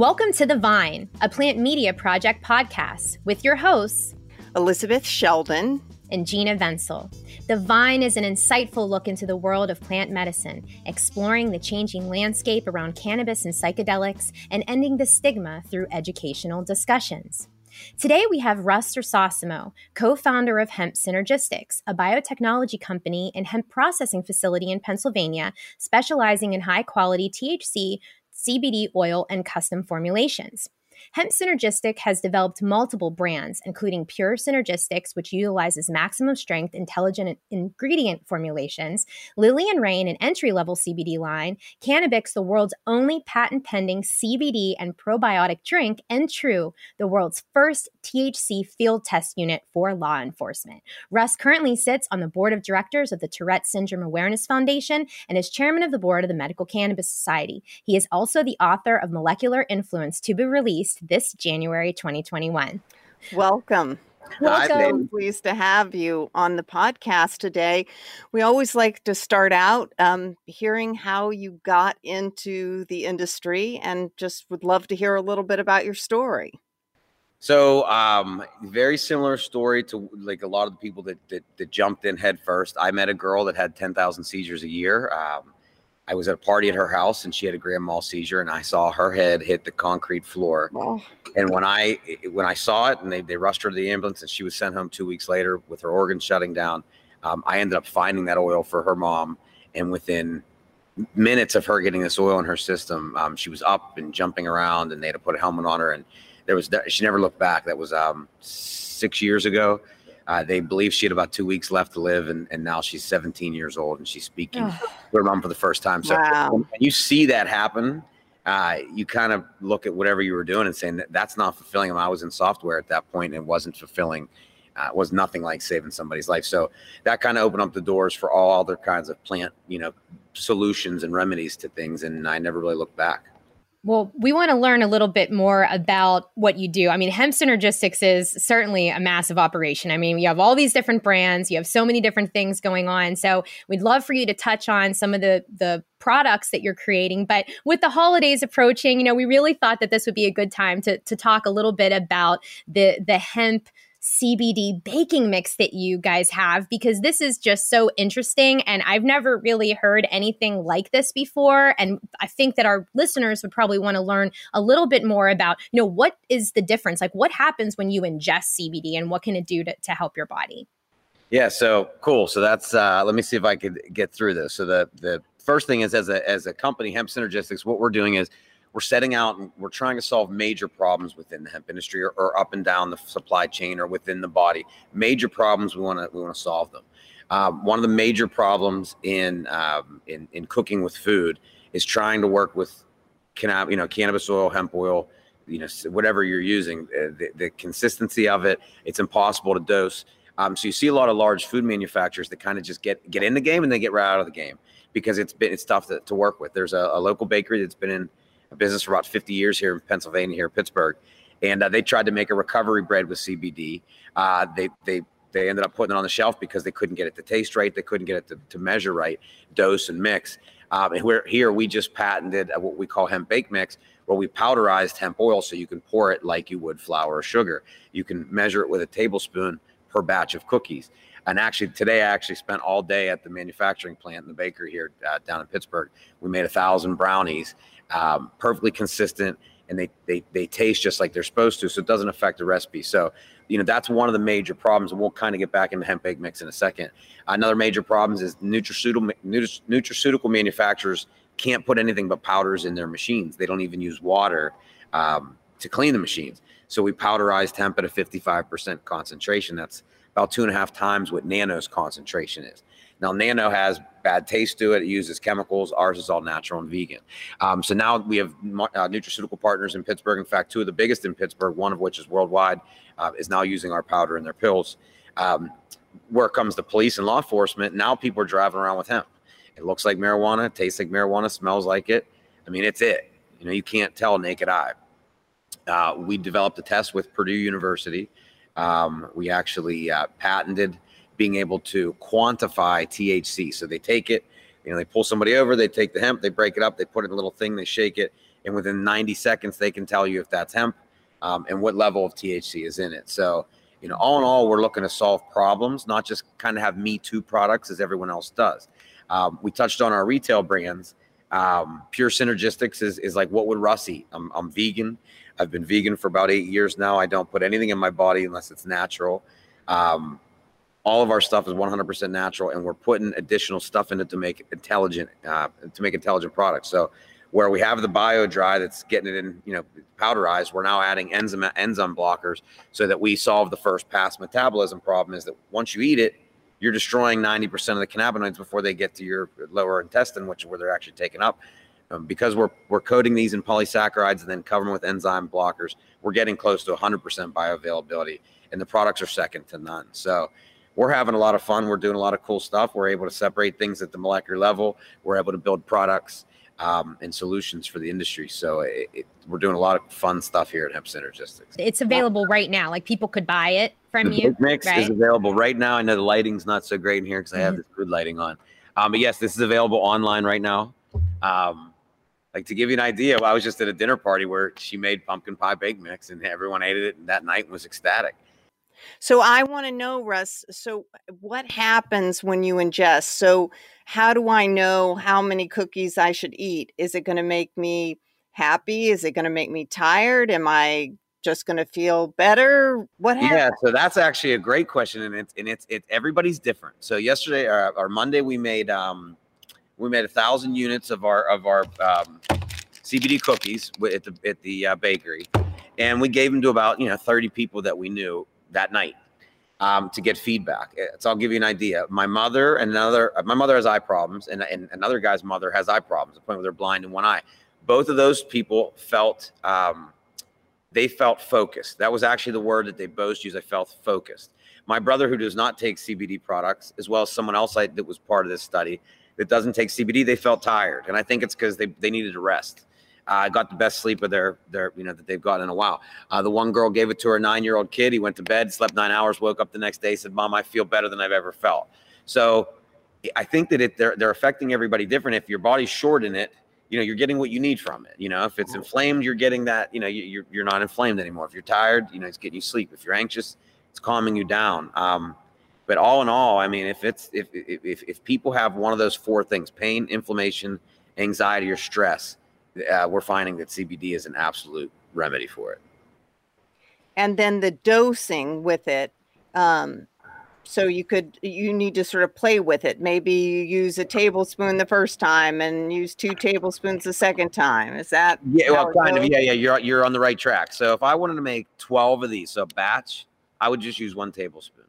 Welcome to The Vine, a plant media project podcast with your hosts, Elizabeth Sheldon and Gina Venzel. The Vine is an insightful look into the world of plant medicine, exploring the changing landscape around cannabis and psychedelics, and ending the stigma through educational discussions. Today, we have Russ Cersosimo, co founder of Hemp Synergistics, a biotechnology company and hemp processing facility in Pennsylvania, specializing in high quality THC, CBD oil, and custom formulations. Hemp Synergistic has developed multiple brands, including Pure Synergistics, which utilizes maximum strength intelligent ingredient formulations, Lily and Rain, an entry level CBD line, Cannabix, the world's only patent pending CBD and probiotic drink, and True, the world's first THC field test unit for law enforcement. Russ currently sits on the board of directors of the Tourette Syndrome Awareness Foundation and is chairman of the board of the Medical Cannabis Society. He is also the author of Molecular Influence to be released this January 2021. Welcome. Welcome. I'm pleased to have you on the podcast today. We always like to start out um, hearing how you got into the industry and just would love to hear a little bit about your story. So, um, very similar story to like a lot of the people that, that, that jumped in head first. I met a girl that had 10,000 seizures a year. Um, I was at a party at her house and she had a grand mal seizure and I saw her head hit the concrete floor. Oh. And when I when I saw it and they, they rushed her to the ambulance and she was sent home two weeks later with her organs shutting down, um, I ended up finding that oil for her mom. And within minutes of her getting this oil in her system, um, she was up and jumping around and they had to put a helmet on her and there was she never looked back. That was um, six years ago. Uh, they believe she had about two weeks left to live, and, and now she's 17 years old and she's speaking to her mom for the first time. So wow. when you see that happen, uh, you kind of look at whatever you were doing and saying that that's not fulfilling. I was in software at that point and it wasn't fulfilling. Uh, was nothing like saving somebody's life. So that kind of opened up the doors for all other kinds of plant, you know, solutions and remedies to things. And I never really looked back. Well, we want to learn a little bit more about what you do. I mean, Hemp Synergistics is certainly a massive operation. I mean, you have all these different brands, you have so many different things going on. So, we'd love for you to touch on some of the the products that you're creating. But with the holidays approaching, you know, we really thought that this would be a good time to to talk a little bit about the the hemp CBD baking mix that you guys have because this is just so interesting. And I've never really heard anything like this before. And I think that our listeners would probably want to learn a little bit more about, you know, what is the difference? Like, what happens when you ingest CBD and what can it do to, to help your body? Yeah, so cool. So that's uh, let me see if I could get through this. So the the first thing is as a as a company, Hemp Synergistics, what we're doing is we're setting out and we're trying to solve major problems within the hemp industry or, or up and down the supply chain or within the body. Major problems we want to we want to solve them. Um, one of the major problems in, um, in in cooking with food is trying to work with cannab- you know cannabis oil, hemp oil, you know whatever you're using. Uh, the, the, consistency of it, it's impossible to dose. Um, so you see a lot of large food manufacturers that kind of just get get in the game and they get right out of the game because it's been it's tough to, to work with. There's a, a local bakery that's been in a business for about 50 years here in Pennsylvania, here in Pittsburgh, and uh, they tried to make a recovery bread with CBD. Uh, they they they ended up putting it on the shelf because they couldn't get it to taste right, they couldn't get it to, to measure right, dose and mix. Um, and we're here we just patented what we call hemp bake mix, where we powderized hemp oil so you can pour it like you would flour or sugar. You can measure it with a tablespoon per batch of cookies. And actually, today I actually spent all day at the manufacturing plant in the bakery here uh, down in Pittsburgh. We made a thousand brownies, um, perfectly consistent, and they, they they taste just like they're supposed to. So it doesn't affect the recipe. So you know that's one of the major problems, and we'll kind of get back into hemp bake mix in a second. Another major problem is nutraceutical nutraceutical manufacturers can't put anything but powders in their machines. They don't even use water um, to clean the machines. So we powderized hemp at a 55% concentration. That's about two and a half times what Nano's concentration is. Now, Nano has bad taste to it. It uses chemicals. Ours is all natural and vegan. Um, so now we have uh, nutraceutical partners in Pittsburgh. In fact, two of the biggest in Pittsburgh, one of which is worldwide, uh, is now using our powder in their pills. Um, where comes to police and law enforcement, now people are driving around with hemp. It looks like marijuana, tastes like marijuana, smells like it. I mean, it's it. You know, you can't tell naked eye. Uh, we developed a test with Purdue University. Um, we actually uh, patented being able to quantify THC. So they take it, you know, they pull somebody over, they take the hemp, they break it up, they put it in a little thing, they shake it, and within 90 seconds they can tell you if that's hemp um, and what level of THC is in it. So, you know, all in all, we're looking to solve problems, not just kind of have me too products as everyone else does. Um, we touched on our retail brands. Um, Pure Synergistics is, is like what would Russ eat? I'm, I'm vegan. I've been vegan for about eight years now. I don't put anything in my body unless it's natural. Um, all of our stuff is 100% natural, and we're putting additional stuff in it to make intelligent uh, to make intelligent products. So where we have the bio dry that's getting it in, you know, powderized, we're now adding enzyme enzyme blockers so that we solve the first pass metabolism problem. Is that once you eat it, you're destroying 90% of the cannabinoids before they get to your lower intestine, which is where they're actually taken up. Um, because we're we're coating these in polysaccharides and then covering with enzyme blockers, we're getting close to 100% bioavailability, and the products are second to none. So we're having a lot of fun. We're doing a lot of cool stuff. We're able to separate things at the molecular level. We're able to build products um, and solutions for the industry. So it, it, we're doing a lot of fun stuff here at Hemp Synergistics. It's available right now. Like people could buy it from the you. Mix right? is available right now. I know the lighting's not so great in here because I have Mhm. this good lighting on. Um, but yes, this is available online right now. Um, like to give you an idea, I was just at a dinner party where she made pumpkin pie bake mix and everyone ate it that night and was ecstatic. So I want to know, Russ. So what happens when you ingest? So how do I know how many cookies I should eat? Is it going to make me happy? Is it going to make me tired? Am I just going to feel better? What happens? Yeah, so that's actually a great question, and it's and it's it everybody's different. So yesterday or, or Monday we made um we made a thousand units of our of our um, CBD cookies at the at the uh, bakery, and we gave them to about you know thirty people that we knew that night um, to get feedback. Uh, So I'll give you an idea. My mother and another my mother has eye problems, and, and another guy's mother has eye problems. The point where they're blind in one eye. Both of those people felt. Um, they felt focused. That was actually the word that they both used. I felt focused. My brother, who does not take CBD products, as well as someone else I, that was part of this study that doesn't take CBD, they felt tired, and I think it's because they they needed to rest. Uh, got the best sleep of their their you know that they've gotten in a while. Uh, the one girl gave it to her nine year old kid. He went to bed, slept nine hours, woke up the next day, said, "Mom, I feel better than I've ever felt." So I think that it they're they're affecting everybody different. If your body's short in it, you know you're getting what you need from it. You know, if it's inflamed, you're getting that. You know, you, you're you're not inflamed anymore. If you're tired, you know, it's getting you sleep. If you're anxious, it's calming you down. Um, but all in all, I mean, if it's if if if, if people have one of those four things: pain, inflammation, anxiety, or stress, uh, we're finding that CBD is an absolute remedy for it. and then the dosing with it um so you could you need to sort of play with it maybe you use a tablespoon the first time and use two tablespoons the second time is that Yeah, well, kind of. Yeah, yeah. You're you're on the right track. So if I wanted to make twelve of these, so a batch, I would just use one tablespoon.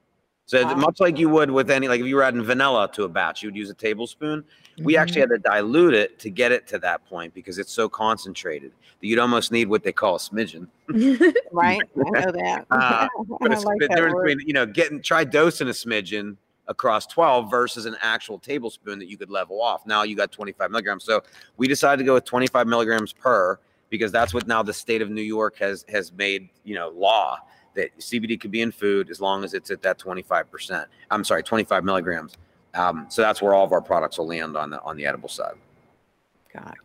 So Wow. much like you would with any, like if you were adding vanilla to a batch, you would use a tablespoon. We Mm-hmm. actually had to dilute it to get it to that point because it's so concentrated that you'd almost need what they call a smidgen. right i know that Uh, But it's like that difference between you know getting try dosing a smidgen across 12 versus an actual tablespoon that you could level off. Now you got 25 milligrams. So we decided to go with 25 milligrams per because that's what now the state of New York has has made you know law that CBD could be in food as long as it's at that 25 percent. I'm sorry, 25 milligrams. Um, so that's where all of our products will land on the on the edible side. God.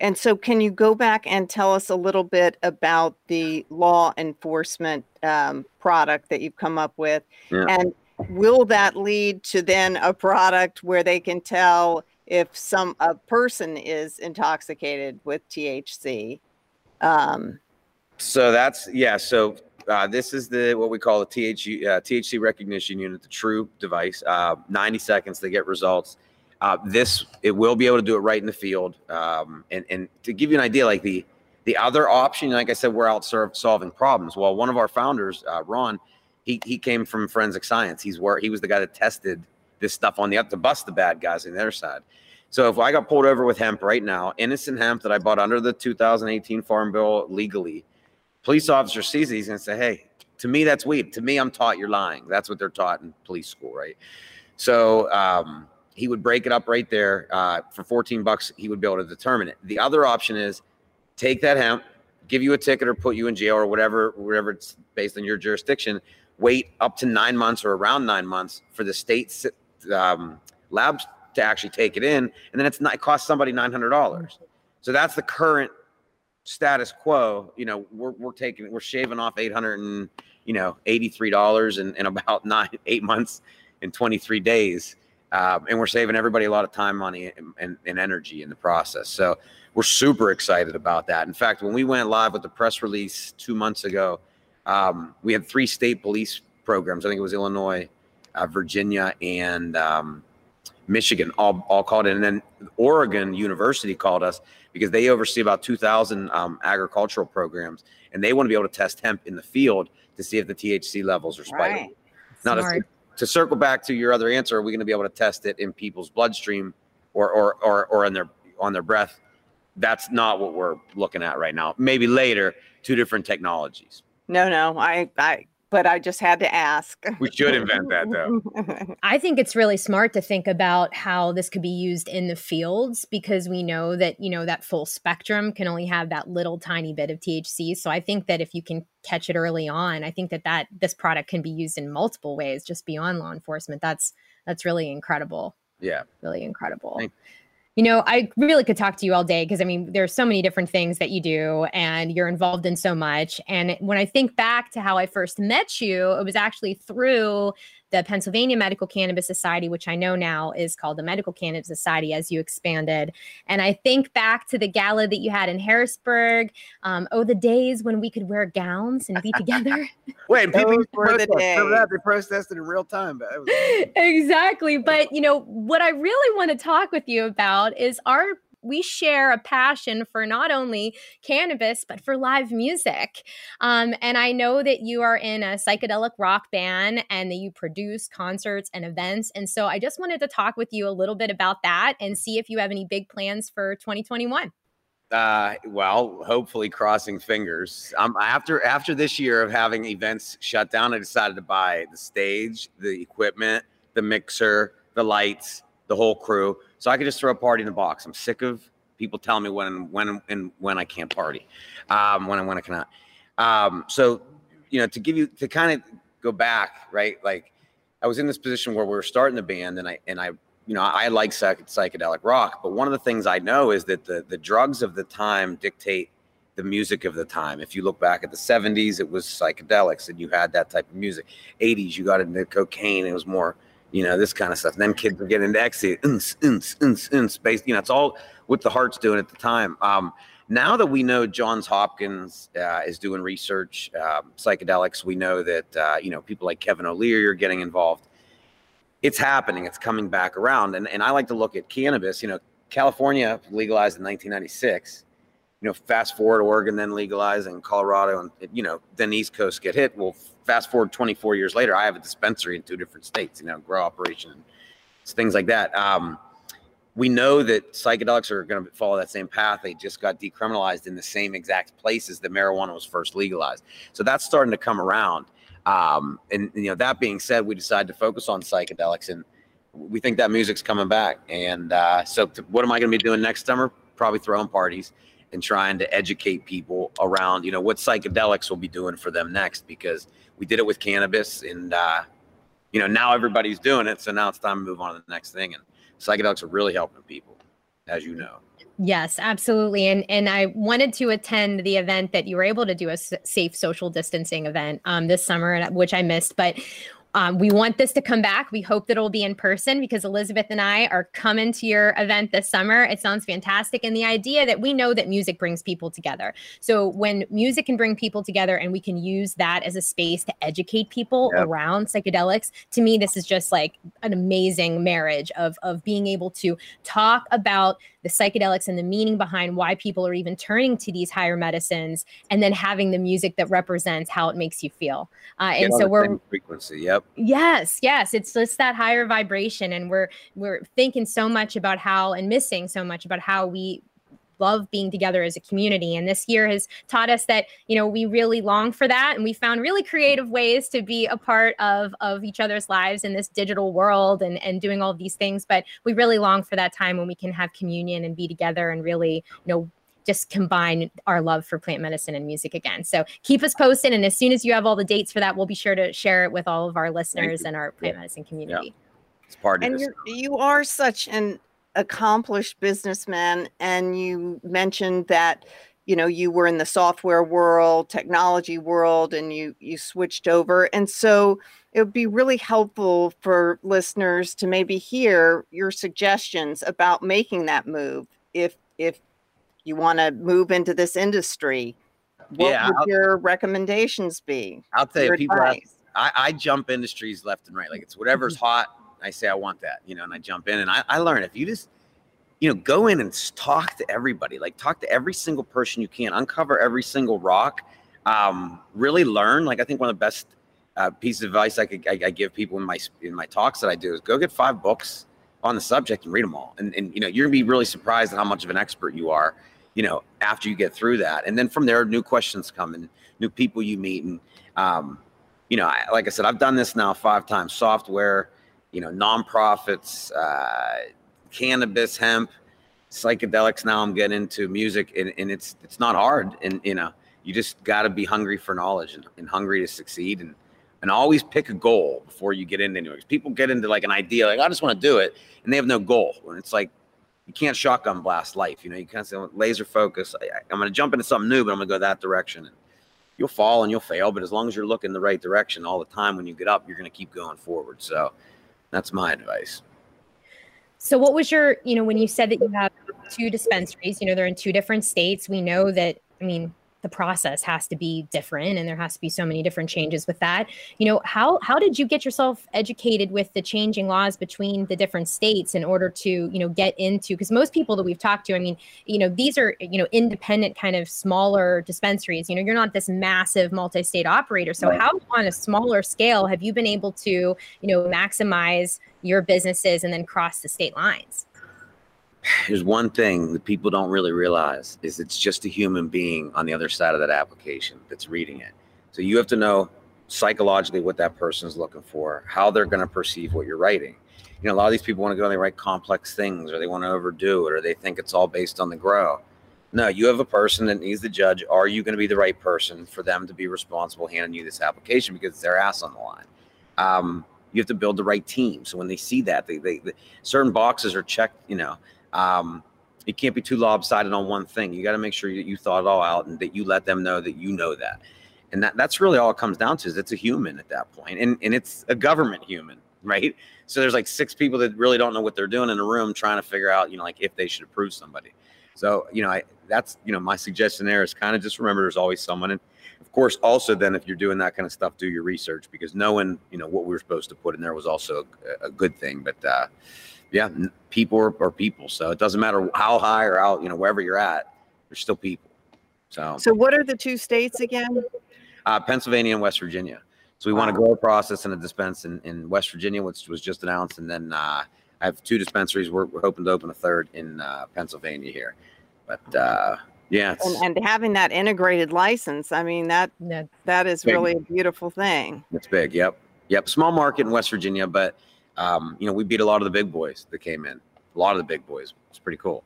And so, can you go back and tell us a little bit about the law enforcement um, product that you've come up with? Yeah. And will that lead to then a product where they can tell if some a person is intoxicated with THC? Um, So that's yeah. So uh, this is the what we call the THC uh, THC recognition unit, the True device. Uh, 90 seconds to get results. Uh, this it will be able to do it right in the field. Um, and and to give you an idea, like the the other option, like I said, we're out serve, solving problems. Well, one of our founders, uh, Ron, he he came from forensic science. He's where he was the guy that tested this stuff on the up to bust the bad guys on the other side. So if I got pulled over with hemp right now, innocent hemp that I bought under the 2018 Farm Bill legally, police officer sees these and say, "Hey, to me that's weed. To me, I'm taught you're lying. That's what they're taught in police school, right?" So um, he would break it up right there uh, for 14 bucks. He would be able to determine it. The other option is take that hemp, give you a ticket or put you in jail or whatever, whatever it's based on your jurisdiction. Wait up to nine months or around nine months for the state um, labs to actually take it in, and then it's not it costs somebody nine hundred dollars. So that's the current status quo, you know, we're, we're taking, we're shaving off 800 and, you know, $83 in, in about nine, eight months and 23 days. Um, and we're saving everybody a lot of time, money, and, and, energy in the process. So we're super excited about that. In fact, when we went live with the press release two months ago, um, we had three state police programs. I think it was Illinois, uh, Virginia, and um, Michigan all, all called in. And then Oregon University called us because they oversee about 2,000 um, agricultural programs, and they want to be able to test hemp in the field to see if the THC levels are spiking. Right. Now, to, to, circle back to your other answer, are we going to be able to test it in people's bloodstream or or or, or in their on their breath? That's not what we're looking at right now. Maybe later, two different technologies. No, no, I I but I just had to ask. We should invent that though. I think it's really smart to think about how this could be used in the fields because we know that, you know, that full spectrum can only have that little tiny bit of THC. So I think that if you can catch it early on, I think that that this product can be used in multiple ways just beyond law enforcement. That's that's really incredible. Yeah. Really incredible. Thanks you know, I really could talk to you all day because I mean, there's so many different things that you do and you're involved in so much. And when I think back to how I first met you, it was actually through the Pennsylvania Medical Cannabis Society, which I know now is called the Medical Cannabis Society as you expanded. And I think back to the gala that you had in Harrisburg. Um, oh, the days when we could wear gowns and be together. Wait, people were the days. They protested in real time. But was- exactly. But, you know, what I really want to talk with you about is our we share a passion for not only cannabis but for live music. Um, and i know that you are in a psychedelic rock band and that you produce concerts and events. And so i just wanted to talk with you a little bit about that and see if you have any big plans for 2021 uh, well, hopefully, crossing fingers. Um, after after this year of having events shut down, I decided to buy the stage, the equipment, the mixer, the lights, the whole crew, so I could just throw a party in the box. I'm sick of people telling me when when and when I can't party, um, when I when I cannot. Um, so you know, to give you to kind of go back, right? Like I was in this position where we were starting the band, and I and I you know I like psych- psychedelic rock, but one of the things I know is that the the drugs of the time dictate the music of the time. If you look back at the 70s, it was psychedelics and you had that type of music. 80s, you got into cocaine, it was more you know, this kind of stuff. And then kids are getting into ecstasy, ins, ins, ins, ins, space. You know, it's all what the heart's doing at the time. Um, now that we know Johns Hopkins uh, is doing research, um, psychedelics, we know that, uh, you know, people like Kevin O'Leary are getting involved. It's happening. It's coming back around. And, and I like to look at cannabis. You know, California legalized in 1996. You know, fast forward, Oregon then legalized, and Colorado, and you know, then East Coast get hit. Well, fast forward 24 years later, I have a dispensary in two different states, you know, grow operation, things like that. Um, we know that psychedelics are going to follow that same path. They just got decriminalized in the same exact places that marijuana was first legalized. So that's starting to come around. Um, and you know, that being said, we decided to focus on psychedelics, and we think that music's coming back. And uh, so, what am I going to be doing next summer? Probably throwing parties and trying to educate people around, you know, what psychedelics will be doing for them next because we did it with cannabis and, uh, you know, now everybody's doing it. So now it's time to move on to the next thing. And psychedelics are really helping people, as you know. Yes, absolutely. And and I wanted to attend the event that you were able to do a safe social distancing event um, this summer, which I missed. But um, we want this to come back. We hope that it will be in person because Elizabeth and I are coming to your event this summer. It sounds fantastic. And the idea that we know that music brings people together. So when music can bring people together and we can use that as a space to educate people yep. around psychedelics, to me, this is just like an amazing marriage of, of being able to talk about the psychedelics and the meaning behind why people are even turning to these higher medicines and then having the music that represents how it makes you feel. Uh, and so we're frequency. Yep. Yes, yes, it's just that higher vibration, and we're we're thinking so much about how and missing so much about how we love being together as a community and this year has taught us that you know we really long for that and we found really creative ways to be a part of of each other's lives in this digital world and and doing all of these things but we really long for that time when we can have communion and be together and really you know just combine our love for plant medicine and music again. So keep us posted. And as soon as you have all the dates for that, we'll be sure to share it with all of our listeners and our plant yeah. medicine community. Yeah. It's part of And you're, you are such an accomplished businessman. And you mentioned that you know you were in the software world technology world and you you switched over and so it would be really helpful for listeners to maybe hear your suggestions about making that move if if you want to move into this industry what Yeah, would I'll- your recommendations be I'll tell you, people ask. I, I jump industries left and right. Like it's whatever's mm-hmm. hot, I say I want that, you know, and I jump in and I, I learn if you just, you know, go in and talk to everybody, like talk to every single person you can, uncover every single rock, um, really learn. Like I think one of the best uh, pieces of advice I could I, I give people in my in my talks that I do is go get five books on the subject and read them all, and and you know you're gonna be really surprised at how much of an expert you are, you know, after you get through that, and then from there new questions come and new people you meet and. Um, you know, I, like I said, I've done this now five times. Software, you know, nonprofits, uh, cannabis, hemp, psychedelics. Now I'm getting into music, and, and it's it's not hard. And you know, you just got to be hungry for knowledge and, and hungry to succeed, and and always pick a goal before you get into anything. People get into like an idea, like I just want to do it, and they have no goal. And it's like you can't shotgun blast life. You know, you can't say laser focus. I, I'm going to jump into something new, but I'm going to go that direction. And you'll fall and you'll fail, but as long as you're looking the right direction all the time when you get up, you're going to keep going forward. So that's my advice. So what was your, you know, when you said that you have two dispensaries, you know, they're in two different states. We know that, I mean, the process has to be different and there has to be so many different changes with that. You know, how how did you get yourself educated with the changing laws between the different states in order to, you know, get into because most people that we've talked to, I mean, you know, these are, you know, independent kind of smaller dispensaries. You know, you're not this massive multi-state operator. So Right. how on a smaller scale have you been able to, you know, maximize your businesses and then cross the state lines. There's one thing that people don't really realize is it's just a human being on the other side of that application that's reading it. So you have to know psychologically what that person is looking for, how they're going to perceive what you're writing. You know, a lot of these people want to go and they write complex things or they want to overdo it or they think it's all based on the grow. No, you have a person that needs to judge are you going to be the right person for them to be responsible handing you this application because it's their ass on the line. Um, you have to build the right team. So when they see that, they, they, they certain boxes are checked, you know, um, it can't be too lopsided on one thing. You got to make sure that you thought it all out and that you let them know that you know that. And that, that's really all it comes down to is it's a human at that point. And, and it's a government human, right? So there's like six people that really don't know what they're doing in a room trying to figure out, you know, like if they should approve somebody. So, you know, I, that's, you know, my suggestion there is kind of just remember there's always someone. And of course, also then if you're doing that kind of stuff, do your research because knowing, you know, what we were supposed to put in there was also a, a good thing. But, uh, yeah, people are, are people. So it doesn't matter how high or out, you know, wherever you're at, there's still people. So, So, what are the two states again? uh, Pennsylvania and West Virginia. So we want to grow a process and a dispense in, in West Virginia, which was just announced. And then uh, I have two dispensaries. We're, we're hoping to open a third in uh, Pennsylvania here. But uh, yeah, And, and having that integrated license, I mean that No, that is Big. really a beautiful thing. it's big. Yep. Yep. Small market in West Virginia, but um, you know, we beat a lot of the big boys that came in. A lot of the big boys. It's pretty cool.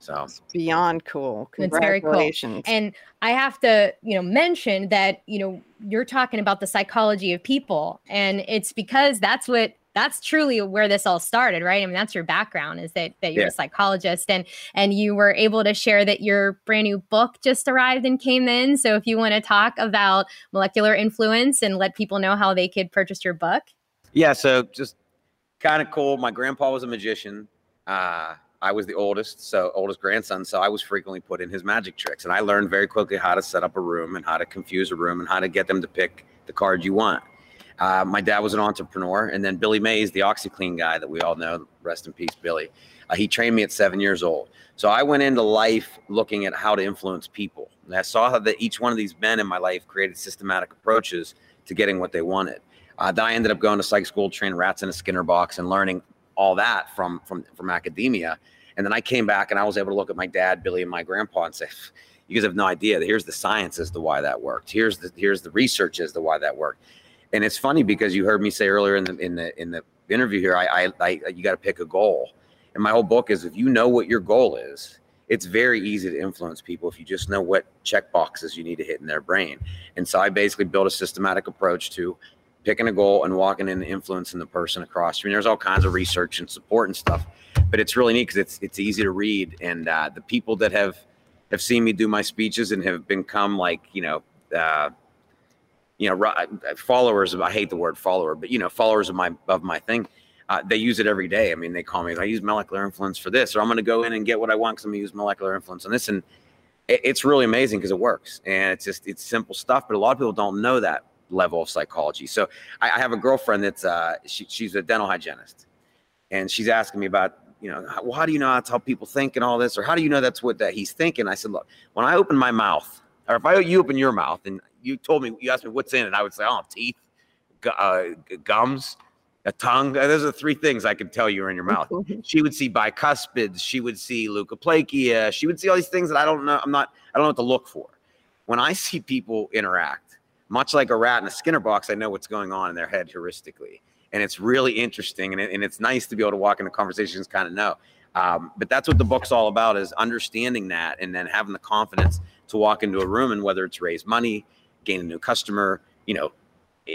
So It's beyond cool. It's very cool. Congratulations. And I have to, you know, mention that, you know, you're talking about the psychology of people. And it's because that's what that's truly where this all started, right? I mean, that's your background is that that you're Yeah. a psychologist and and you were able to share that your brand new book just arrived and came in. So if you want to talk about molecular influence and let people know how they could purchase your book. Yeah, so just kind of cool. My grandpa was a magician. Uh, I was the oldest, so oldest grandson. So I was frequently put in his magic tricks, and I learned very quickly how to set up a room and how to confuse a room and how to get them to pick the card you want. Uh, my dad was an entrepreneur, and then Billy Mays, the OxiClean guy that we all know, rest in peace, Billy. Uh, he trained me at seven years old. So I went into life looking at how to influence people. And I saw that each one of these men in my life created systematic approaches to getting what they wanted. Uh, then I ended up going to psych school, training rats in a Skinner box, and learning all that from from from academia. And then I came back and I was able to look at my dad, Billy, and my grandpa and say, "You guys have no idea. Here's the science as to why that worked. Here's the here's the research as to why that worked." And it's funny because you heard me say earlier in the in the in the interview here, I I, I you got to pick a goal. And my whole book is if you know what your goal is, it's very easy to influence people if you just know what check boxes you need to hit in their brain. And so I basically built a systematic approach to picking a goal and walking in and influencing the person across. I mean, there's all kinds of research and support and stuff, but it's really neat because it's it's easy to read. And uh, the people that have have seen me do my speeches and have become like you know uh, you know uh, followers of I hate the word follower, but you know followers of my of my thing. Uh, they use it every day. I mean, they call me. I use molecular influence for this, or I'm going to go in and get what I want because I'm going to use molecular influence on this, and it, it's really amazing because it works. And it's just it's simple stuff, but a lot of people don't know that level of psychology. So I, I have a girlfriend that's uh, she, she's a dental hygienist, and she's asking me about you know, how, well, how do you know that's how people think and all this, or how do you know that's what that he's thinking? I said, look, when I open my mouth, or if I you open your mouth and you told me you asked me what's in it, I would say, oh, teeth, uh, gums, a tongue. Uh, those are three things I could tell you are in your mouth. she would see bicuspids. She would see leukoplakia. She would see all these things that I don't know. I'm not. I don't know what to look for. When I see people interact, much like a rat in a Skinner box, I know what's going on in their head heuristically. And it's really interesting and, it, and it's nice to be able to walk into conversations kind of know. Um, but that's what the book's all about is understanding that and then having the confidence to walk into a room and whether it's raise money gain a new customer you know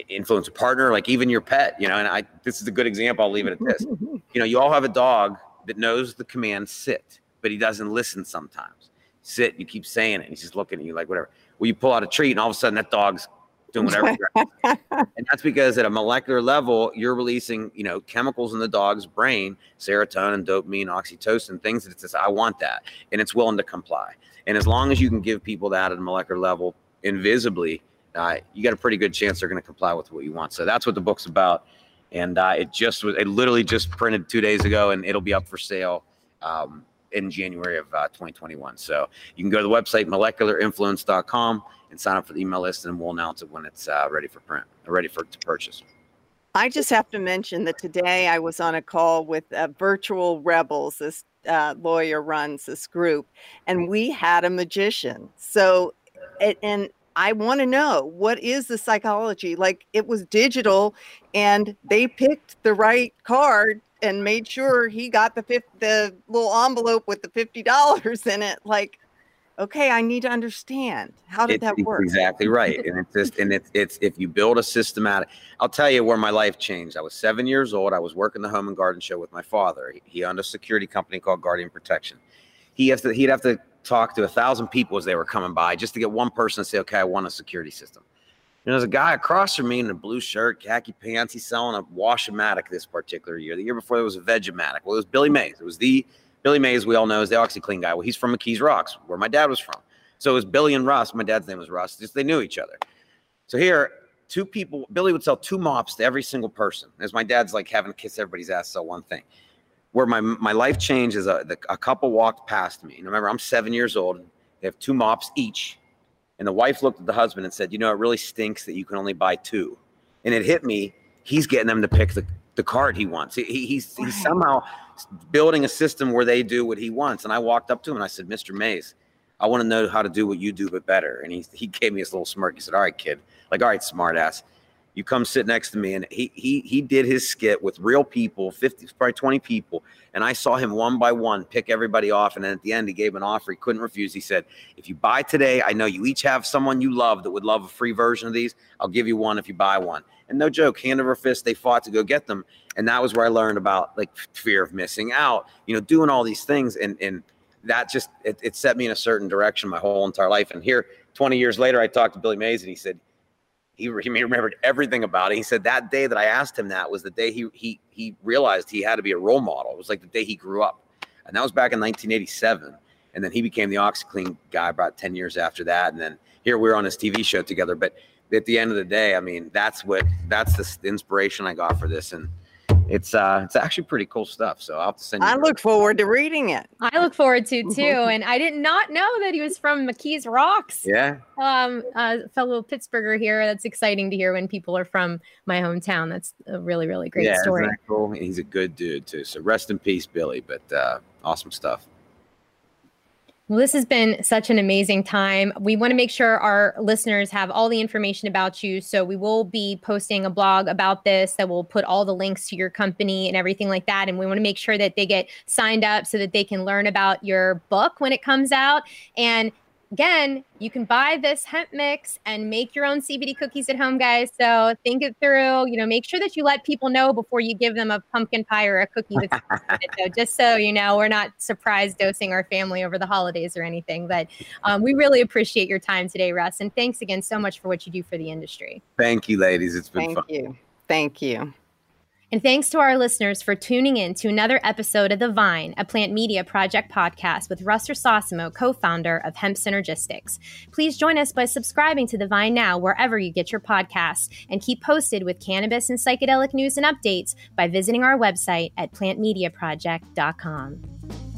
influence a partner like even your pet you know and i this is a good example i'll leave it at this. You know you all have a dog that knows the command sit but he doesn't listen sometimes. Sit you keep saying it And he's just looking at you like whatever. Well you pull out a treat and all of a sudden that dog's doing whatever. and that's because at a molecular level, you're releasing, you know, chemicals in the dog's brain, serotonin, dopamine, oxytocin, things that it says, I want that. And it's willing to comply. And as long as you can give people that at a molecular level invisibly, uh, you got a pretty good chance they're going to comply with what you want. So that's what the book's about. And uh, it just was, it literally just printed two days ago and it'll be up for sale. Um, in January of uh, 2021. So you can go to the website molecularinfluence.com and sign up for the email list, and we'll announce it when it's uh, ready for print, or ready for to purchase. I just have to mention that today I was on a call with uh, Virtual Rebels. This uh, lawyer runs this group, and we had a magician. So, it, and I want to know what is the psychology? Like it was digital, and they picked the right card and made sure he got the fifth, the little envelope with the fifty dollars in it. Like okay, I need to understand. How did that work? Exactly right. and it's just, and it's, it's, if you build a systematic, I'll tell you where my life changed. I was seven years old. I was working the home and garden show with my father. He, he owned a security company called Guardian Protection. He has to, he'd have to talk to a thousand people as they were coming by just to get one person to say, okay, I want a security system. There's a guy across from me in a blue shirt, khaki pants. He's selling a Washamatic this particular year. The year before there was a Vegematic. Well, it was Billy Mays. It was the Billy Mays, we all know, is the OxiClean guy. Well, he's from McKees Rocks, where my dad was from. So it was Billy and Russ. My dad's name was Russ. Just they knew each other. So here, two people, Billy would sell two mops to every single person. As my dad's like having to kiss everybody's ass, sell one thing. Where my my life changed is a, the, a couple walked past me. And remember, I'm seven years old. They have two mops each. And the wife looked at the husband and said, You know, it really stinks that you can only buy two. And it hit me, he's getting them to pick the, the card he wants. He, he's, he's somehow building a system where they do what he wants. And I walked up to him and I said, Mr. Mays, I want to know how to do what you do, but better. And he, he gave me this little smirk. He said, All right, kid. Like, all right, smartass. You come sit next to me. And he he he did his skit with real people, 50, probably 20 people. And I saw him one by one pick everybody off. And then at the end, he gave an offer he couldn't refuse. He said, If you buy today, I know you each have someone you love that would love a free version of these. I'll give you one if you buy one. And no joke, hand over fist, they fought to go get them. And that was where I learned about like fear of missing out, you know, doing all these things. And, and that just, it, it set me in a certain direction my whole entire life. And here, 20 years later, I talked to Billy Mays and he said, he, he remembered everything about it. He said that day that I asked him that was the day he, he, he realized he had to be a role model. It was like the day he grew up. And that was back in 1987. And then he became the OxiClean guy about 10 years after that. And then here we are on his TV show together. But at the end of the day, I mean, that's what that's the inspiration I got for this, and it's uh it's actually pretty cool stuff. So I'll have to send. you. I look forward to reading it. I look forward to too, and I did not know that he was from McKees Rocks. Yeah. Um, a fellow Pittsburgher here. That's exciting to hear when people are from my hometown. That's a really really great yeah, story. Cool? He's a good dude too. So rest in peace, Billy. But uh, awesome stuff. Well, this has been such an amazing time. We want to make sure our listeners have all the information about you. So we will be posting a blog about this that will put all the links to your company and everything like that. And we want to make sure that they get signed up so that they can learn about your book when it comes out. And again, you can buy this hemp mix and make your own CBD cookies at home, guys. So think it through. You know, make sure that you let people know before you give them a pumpkin pie or a cookie. With so just so you know, we're not surprise dosing our family over the holidays or anything. But um, we really appreciate your time today, Russ, and thanks again so much for what you do for the industry. Thank you, ladies. It's been Thank fun. Thank you. Thank you. And thanks to our listeners for tuning in to another episode of The Vine, a plant media project podcast with Russ Cersosimo, co founder of Hemp Synergistics. Please join us by subscribing to The Vine now, wherever you get your podcasts, and keep posted with cannabis and psychedelic news and updates by visiting our website at plantmediaproject.com.